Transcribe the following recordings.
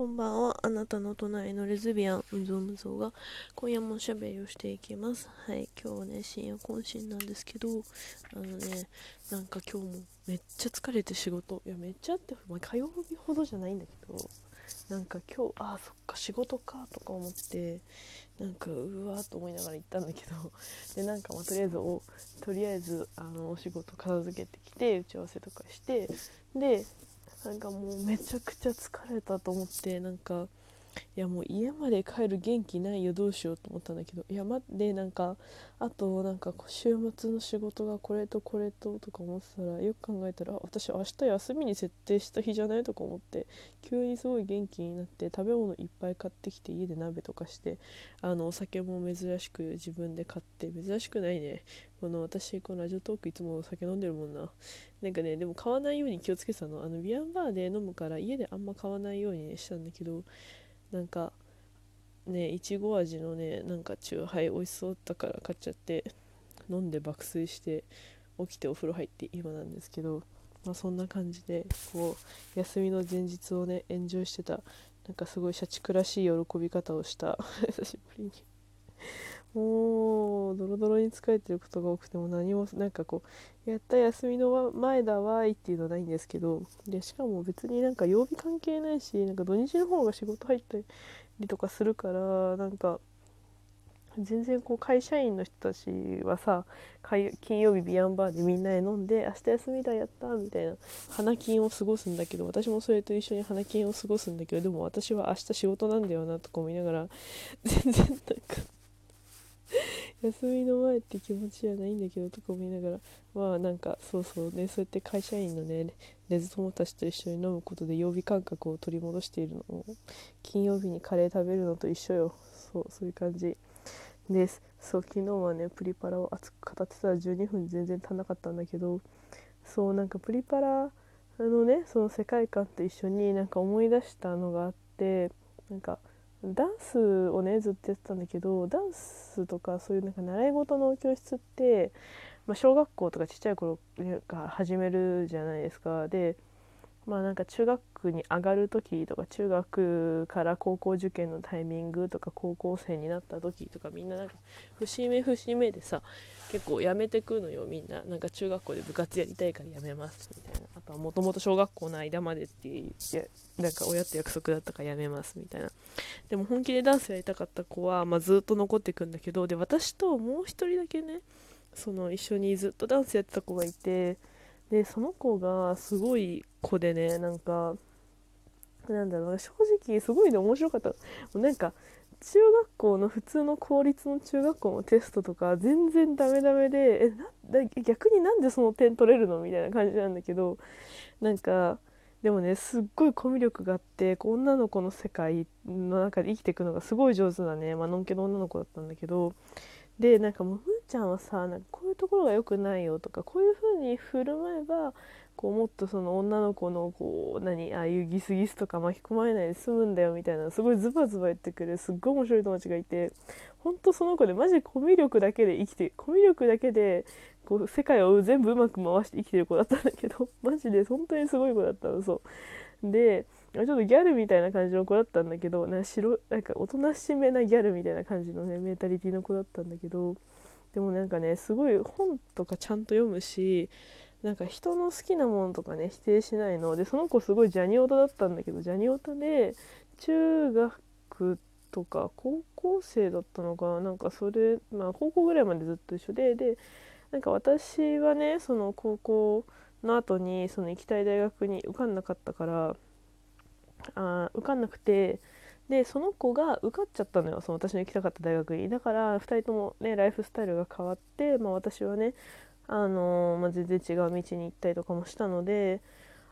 こんばんは。あなたの隣のレズビアン、うぞうむぞが、今夜もおしゃべりをしていきます。はい、今日はね、深夜懇親なんですけど、あのね、なんか今日もめっちゃ疲れて仕事、いや、めっちゃって、まあ、火曜日ほどじゃないんだけど、なんか今日、ああ、そっか、仕事か、とか思って、なんか、うわーと思いながら行ったんだけど、で、なんか、まあ、とりあえずお、とりあえず、あの、お仕事片付けてきて、打ち合わせとかして、で、なんかもうめちゃくちゃ疲れたと思ってなんかいやもう家まで帰る元気ないよどうしようと思ったんだけど。いやまでなんかあとなんか週末の仕事がこれとこれととか思ってたらよく考えたら私明日休みに設定した日じゃないとか思って急にすごい元気になって食べ物いっぱい買ってきて家で鍋とかしてあのお酒も珍しく自分で買って珍しくないね。この私このラジオトークいつもお酒飲んでるもんな。なんかねでも買わないように気をつけてたの。あのビアンバーで飲むから家であんま買わないようにしたんだけどなんかねいちご味のねなんかチューハイ美味しそうだから買っちゃって飲んで爆睡して起きてお風呂入って今なんですけどまあそんな感じでこう休みの前日をねエンジョイしてたなんかすごい社畜らしい喜び方をした久しぶりに。もうドロドロに疲れてることが多くても何もなんかこうやった休みの前だわいっていうのはないんですけどでしかも別になんか曜日関係ないしなんか土日の方が仕事入ったりとかするからなんか全然こう会社員の人たちはさ金曜日ビアンバーでみんなで飲んで明日休みだやったみたいな花金を過ごすんだけど私もそれと一緒に花金を過ごすんだけどでも私は明日仕事なんだよなとか思いながら全然なんか 休みの前って気持ちじゃないんだけどとか思いながら。まあなんかそうそうねそうやって会社員のねレズ友達と一緒に飲むことで曜日感覚を取り戻しているのを金曜日にカレー食べるのと一緒よ。そうそういう感じです。そう昨日はねプリパラを熱く語ってたら12分全然足んなかったんだけどそうなんかプリパラのねその世界観と一緒になんか思い出したのがあってなんかダンスをねずっとやってたんだけどダンスとかそういうなんか習い事の教室って、まあ、小学校とかちっちゃい頃から始めるじゃないですか。でまあなんか中学に上がる時とか中学から高校受験のタイミングとか高校生になった時とかみんななんか節目節目でさ結構やめてくのよみんな。なんか中学校で部活やりたいからやめますみたいな。あとはもともと小学校の間までっていうなんか親と約束だったからやめますみたいな。でも本気でダンスやりたかった子は、まあ、ずっと残っていくんだけどで私ともう一人だけねその一緒にずっとダンスやってた子がいてでその子がすごい子でねなんかなんだろう正直すごいね面白かった。なんか中学校の普通の公立の中学校のテストとか全然ダメダメでえ逆になんでその点取れるのみたいな感じなんだけどなんかでもねすっごいコミュ力があって女の子の世界の中で生きていくのがすごい上手なねまあのんけの女の子だったんだけどでなんかもうふーちゃんはさなんかこういうところが良くないよとかこういう風に振る舞えばこうもっとその女の子のこう何ああいうギスギスとか巻き込まれないで済むんだよみたいなすごいズバズバ言ってくるすっごい面白い友達がいてほんとその子でマジコミュ力だけで生きてコミュ力だけでこう世界を全部うまく回して生きてる子だったんだけどマジで本当にすごい子だったのそう。でちょっとギャルみたいな感じの子だったんだけどなんか白なんかおとなしめなギャルみたいな感じのねメンタリティの子だったんだけどでもなんかねすごい本とかちゃんと読むしなんか人の好きなものとかね否定しないの。でその子すごいジャニオタだったんだけどジャニオタで中学とか高校生だったのかな。なんかそれまあ高校ぐらいまでずっと一緒ででなんか私はねその高校の後にその行きたい大学に受かんなかったからあ受かんなくて。でその子が受かっちゃったのよ。その私の行きたかった大学に。だから2人ともねライフスタイルが変わって、まあ、私はねあのまあ、全然違う道に行ったりとかもしたので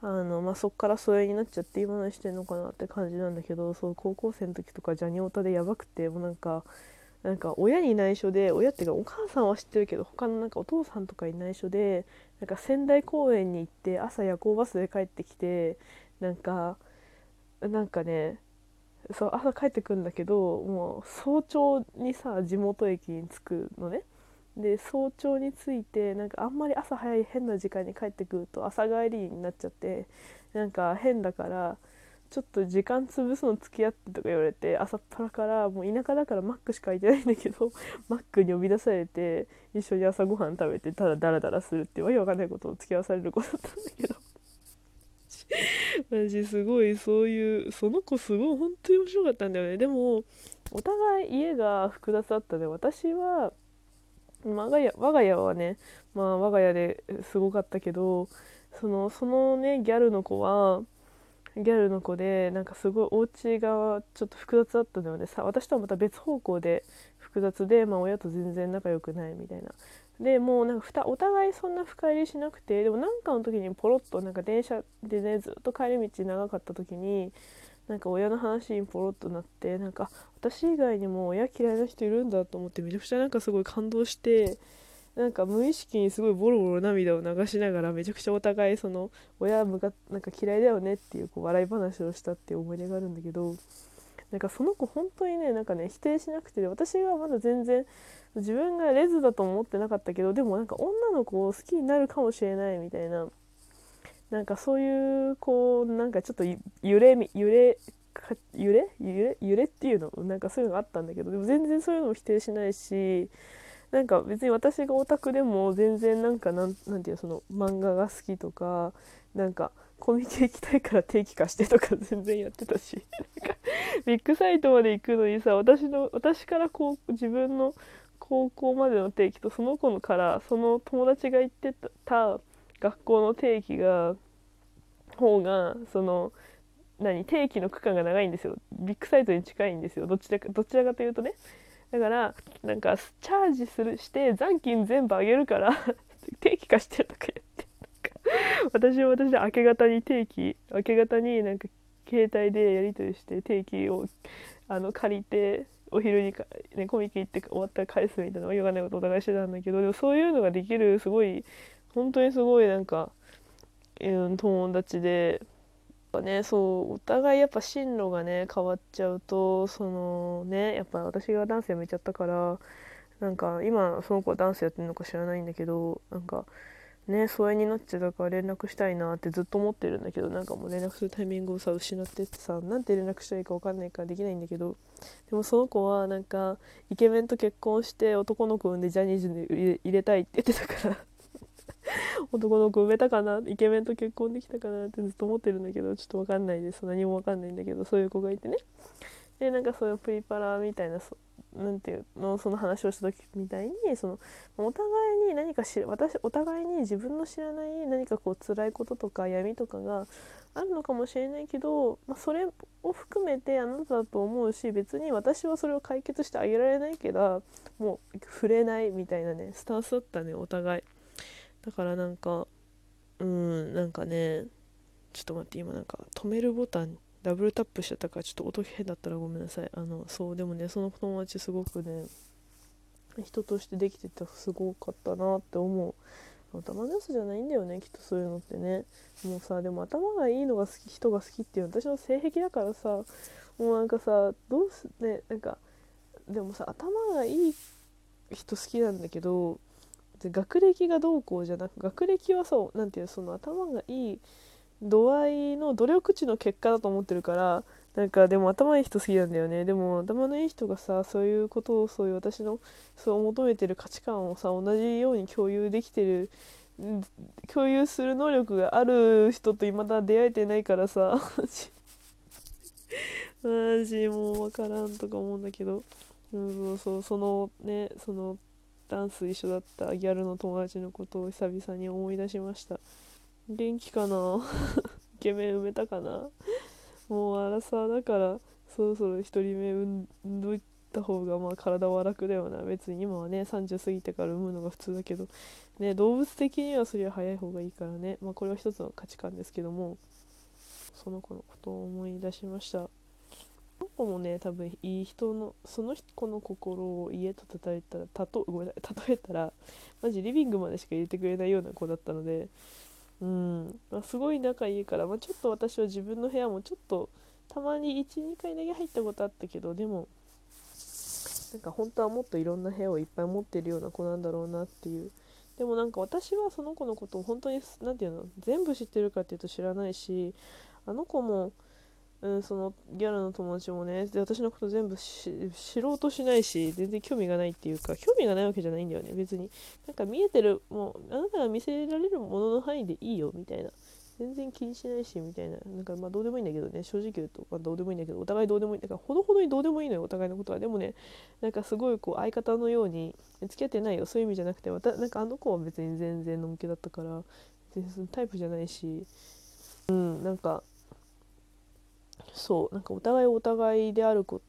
あの、まあ、そっから疎遠になっちゃって今何してんのかなって感じなんだけどそう高校生の時とかジャニオタでやばくてもうなんかなんか親に内緒で親っていうかお母さんは知ってるけど他のなんかお父さんとかに内緒でなんか仙台公園に行って朝夜行バスで帰ってきてなんかなんかねそう朝帰ってくるんだけどもう早朝にさ地元駅に着くのね。で早朝に着いてなんかあんまり朝早い変な時間に帰ってくると朝帰りになっちゃってなんか変だからちょっと時間潰すの付き合ってとか言われて朝っぱらからもう田舎だからマックしか空いてないんだけど マックに呼び出されて一緒に朝ごはん食べてただダラダラするってわけわかんないことを付き合わされる子だったんだけど。私すごいそういうその子すごい本当に面白かったんだよね。でもお互い家が複雑だったね私は我が家我が家はねまあ我が家ですごかったけどそのそのねギャルの子はギャルの子でなんかすごいお家がちょっと複雑だったのよね。さ私とはまた別方向で複雑で、まあ、親と全然仲良くないみたいなでもうなんかお互いそんな深入りしなくてでもなんかの時にポロッとなんか電車でねずっと帰り道長かった時になんか親の話にポロッとなってなんか私以外にも親嫌いな人いるんだと思ってめちゃくちゃなんかすごい感動してなんか無意識にすごいボロボロ涙を流しながらめちゃくちゃお互いその親むかなんか嫌いだよねっていうこう笑い話をしたっていう思い出があるんだけどなんかその子本当にねなんかね否定しなくて私はまだ全然自分がレズだと思ってなかったけどでもなんか女の子を好きになるかもしれないみたいななんかそういうこうなんかちょっと揺れ揺れ揺れ揺れ揺れっていうのなんかそういうのがあったんだけどでも全然そういうのも否定しないしなんか別に私がオタクでも全然なんかなんなんていうその漫画が好きとかなんかコミケ行きたいから定期化してとか全然やってたし。ビッグサイトまで行くのにさ私の私からこう自分の高校までの定期とその子のからその友達が行ってた学校の定期が方がその何定期の区間が長いんですよ。ビッグサイトに近いんですよ。どちらかどちらかというとね。だからなんかチャージするして残金全部あげるから 定期化してとか言って。私は私で明け方に定期明け方になんか携帯でやり取りして定期をあの借りてお昼にか、ね、コミケ行って終わったら返すみたいなわけわかんないことお互いしてたんだけどでもそういうのができるすごい本当にすごいなんか、うん、友達で。ね、そうお互いやっぱ進路がね変わっちゃうとそのねやっぱ私がダンスやめちゃったからなんか今その子はダンスやってるのか知らないんだけどなんかね疎遠になっちゃうから連絡したいなってずっと思ってるんだけどなんかもう連絡するタイミングをさ失ってってさなんて連絡したらいいか分かんないからできないんだけどでもその子はなんかイケメンと結婚して男の子産んでジャニーズに入れたいって言ってたから男の子産めたかな？イケメンと結婚できたかなってずっと思ってるんだけどちょっと分かんないです。何も分かんないんだけどそういう子がいてね。でなんかそういうプリパラみたいなそなんていうのその話をした時みたいにそのお互いに何かし私お互いに自分の知らない何かこう辛いこととか闇とかがあるのかもしれないけど、まあ、それを含めてあなただと思うし別に私はそれを解決してあげられないけどもう触れないみたいなねスタンスだったねお互い。だからなんかうんなんかねちょっと待って今なんか止めるボタンダブルタップしちゃったからちょっと音変だったらごめんなさい。あのそうでもねその友達すごくね人としてできててすごかったなって思う。頭の良さじゃないんだよねきっとそういうのってね。もうさでも頭がいいのが好き人が好きっていう私の性癖だからさ。もうなんかさどうすねなんかでもさ頭がいい人好きなんだけど学歴がどうこうじゃなく学歴はそう何ていうその頭がいい度合いの努力値の結果だと思ってるからなんかでも頭いい人好きなんだよね。でも頭のいい人がさそういうことをそういう私のそう求めてる価値観をさ同じように共有できてる共有する能力がある人と未だ出会えてないからさマジもう分からんとか思うんだけど、うん、そうそうそのねそのダンス一緒だったギャルの友達のことを久々に思い出しました。元気かな？イケメン埋めたかな？もうアラサーだからそろそろ1人目産んどいた方がまあ体は楽だよな。別に今はね30過ぎてから産むのが普通だけど。ね動物的にはそりゃ早い方がいいからね。まあこれは一つの価値観ですけども。その子のことを思い出しました。の子もね多分いい人のその子の心を家と例えたらたとごめんなさい例えたらマジリビングまでしか入れてくれないような子だったのでうん。まあ、すごい仲いいから、まあ、ちょっと私は自分の部屋もちょっとたまに12回だけ入ったことあったけどでもなんか本当はもっといろんな部屋をいっぱい持ってるような子なんだろうなっていう。でもなんか私はその子のことを本当に何て言うの全部知ってるかっていうと知らないしあの子もうん、そのギャルの友達もねで私のこと全部知ろうとしないし全然興味がないっていうか興味がないわけじゃないんだよね別に。なんか見えてるもうあなたが見せられるものの範囲でいいよみたいな。全然気にしないしみたいな。なんかまあどうでもいいんだけどね正直言うと、まあ、どうでもいいんだけどお互いどうでもいい。だからほどほどにどうでもいいのよお互いのことは。でもねなんかすごいこう相方のように付き合ってないよ。そういう意味じゃなくてわたなんかあの子は別に全然のんけだったから全然タイプじゃないしうんなんかそうなんかお互いお互いであるこ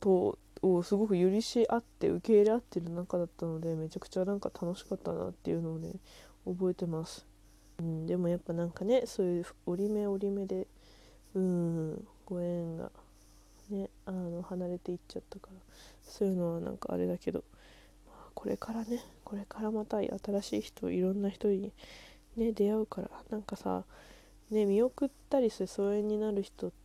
とをすごく許し合って受け入れ合ってる中だったのでめちゃくちゃなんか楽しかったなっていうのをね覚えてます、うん、でもやっぱなんかねそういう折り目折り目でうんご縁がねあの離れていっちゃったからそういうのはなんかあれだけど、まあ、これからねこれからまた新しい人いろんな人にね出会うからなんかさね見送ったりして疎遠になる人って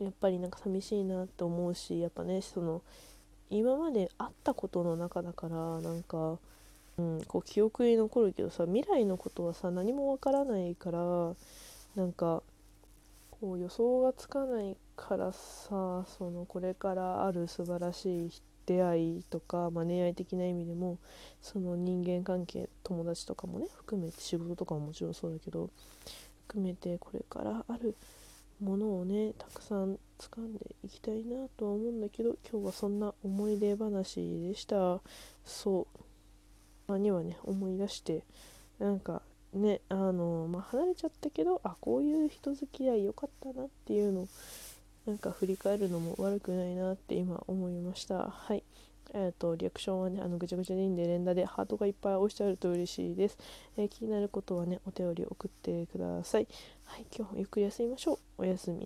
やっぱりなんか寂しいなって思うしやっぱねその今まで会ったことの中だからなんか、うん、こう記憶に残るけどさ未来のことはさ何もわからないからなんかこう予想がつかないからさそのこれからある素晴らしい出会いとか、まあ、恋愛的な意味でもその人間関係友達とかもね含めて仕事とかももちろんそうだけど含めてこれからあるものをねたくさん掴んでいきたいなとは思うんだけど今日はそんな思い出話でした。そう。まにはね思い出してなんかねあのまあ、離れちゃったけどあこういう人付き合い良かったなっていうのをなんか振り返るのも悪くないなって今思いました。はい。えーと、リアクションはねあのぐちゃぐちゃでいいんで連打でハートがいっぱい押してあると嬉しいです、えー、気になることはねお便り送ってください。はい今日もゆっくり休みましょう。おやすみ。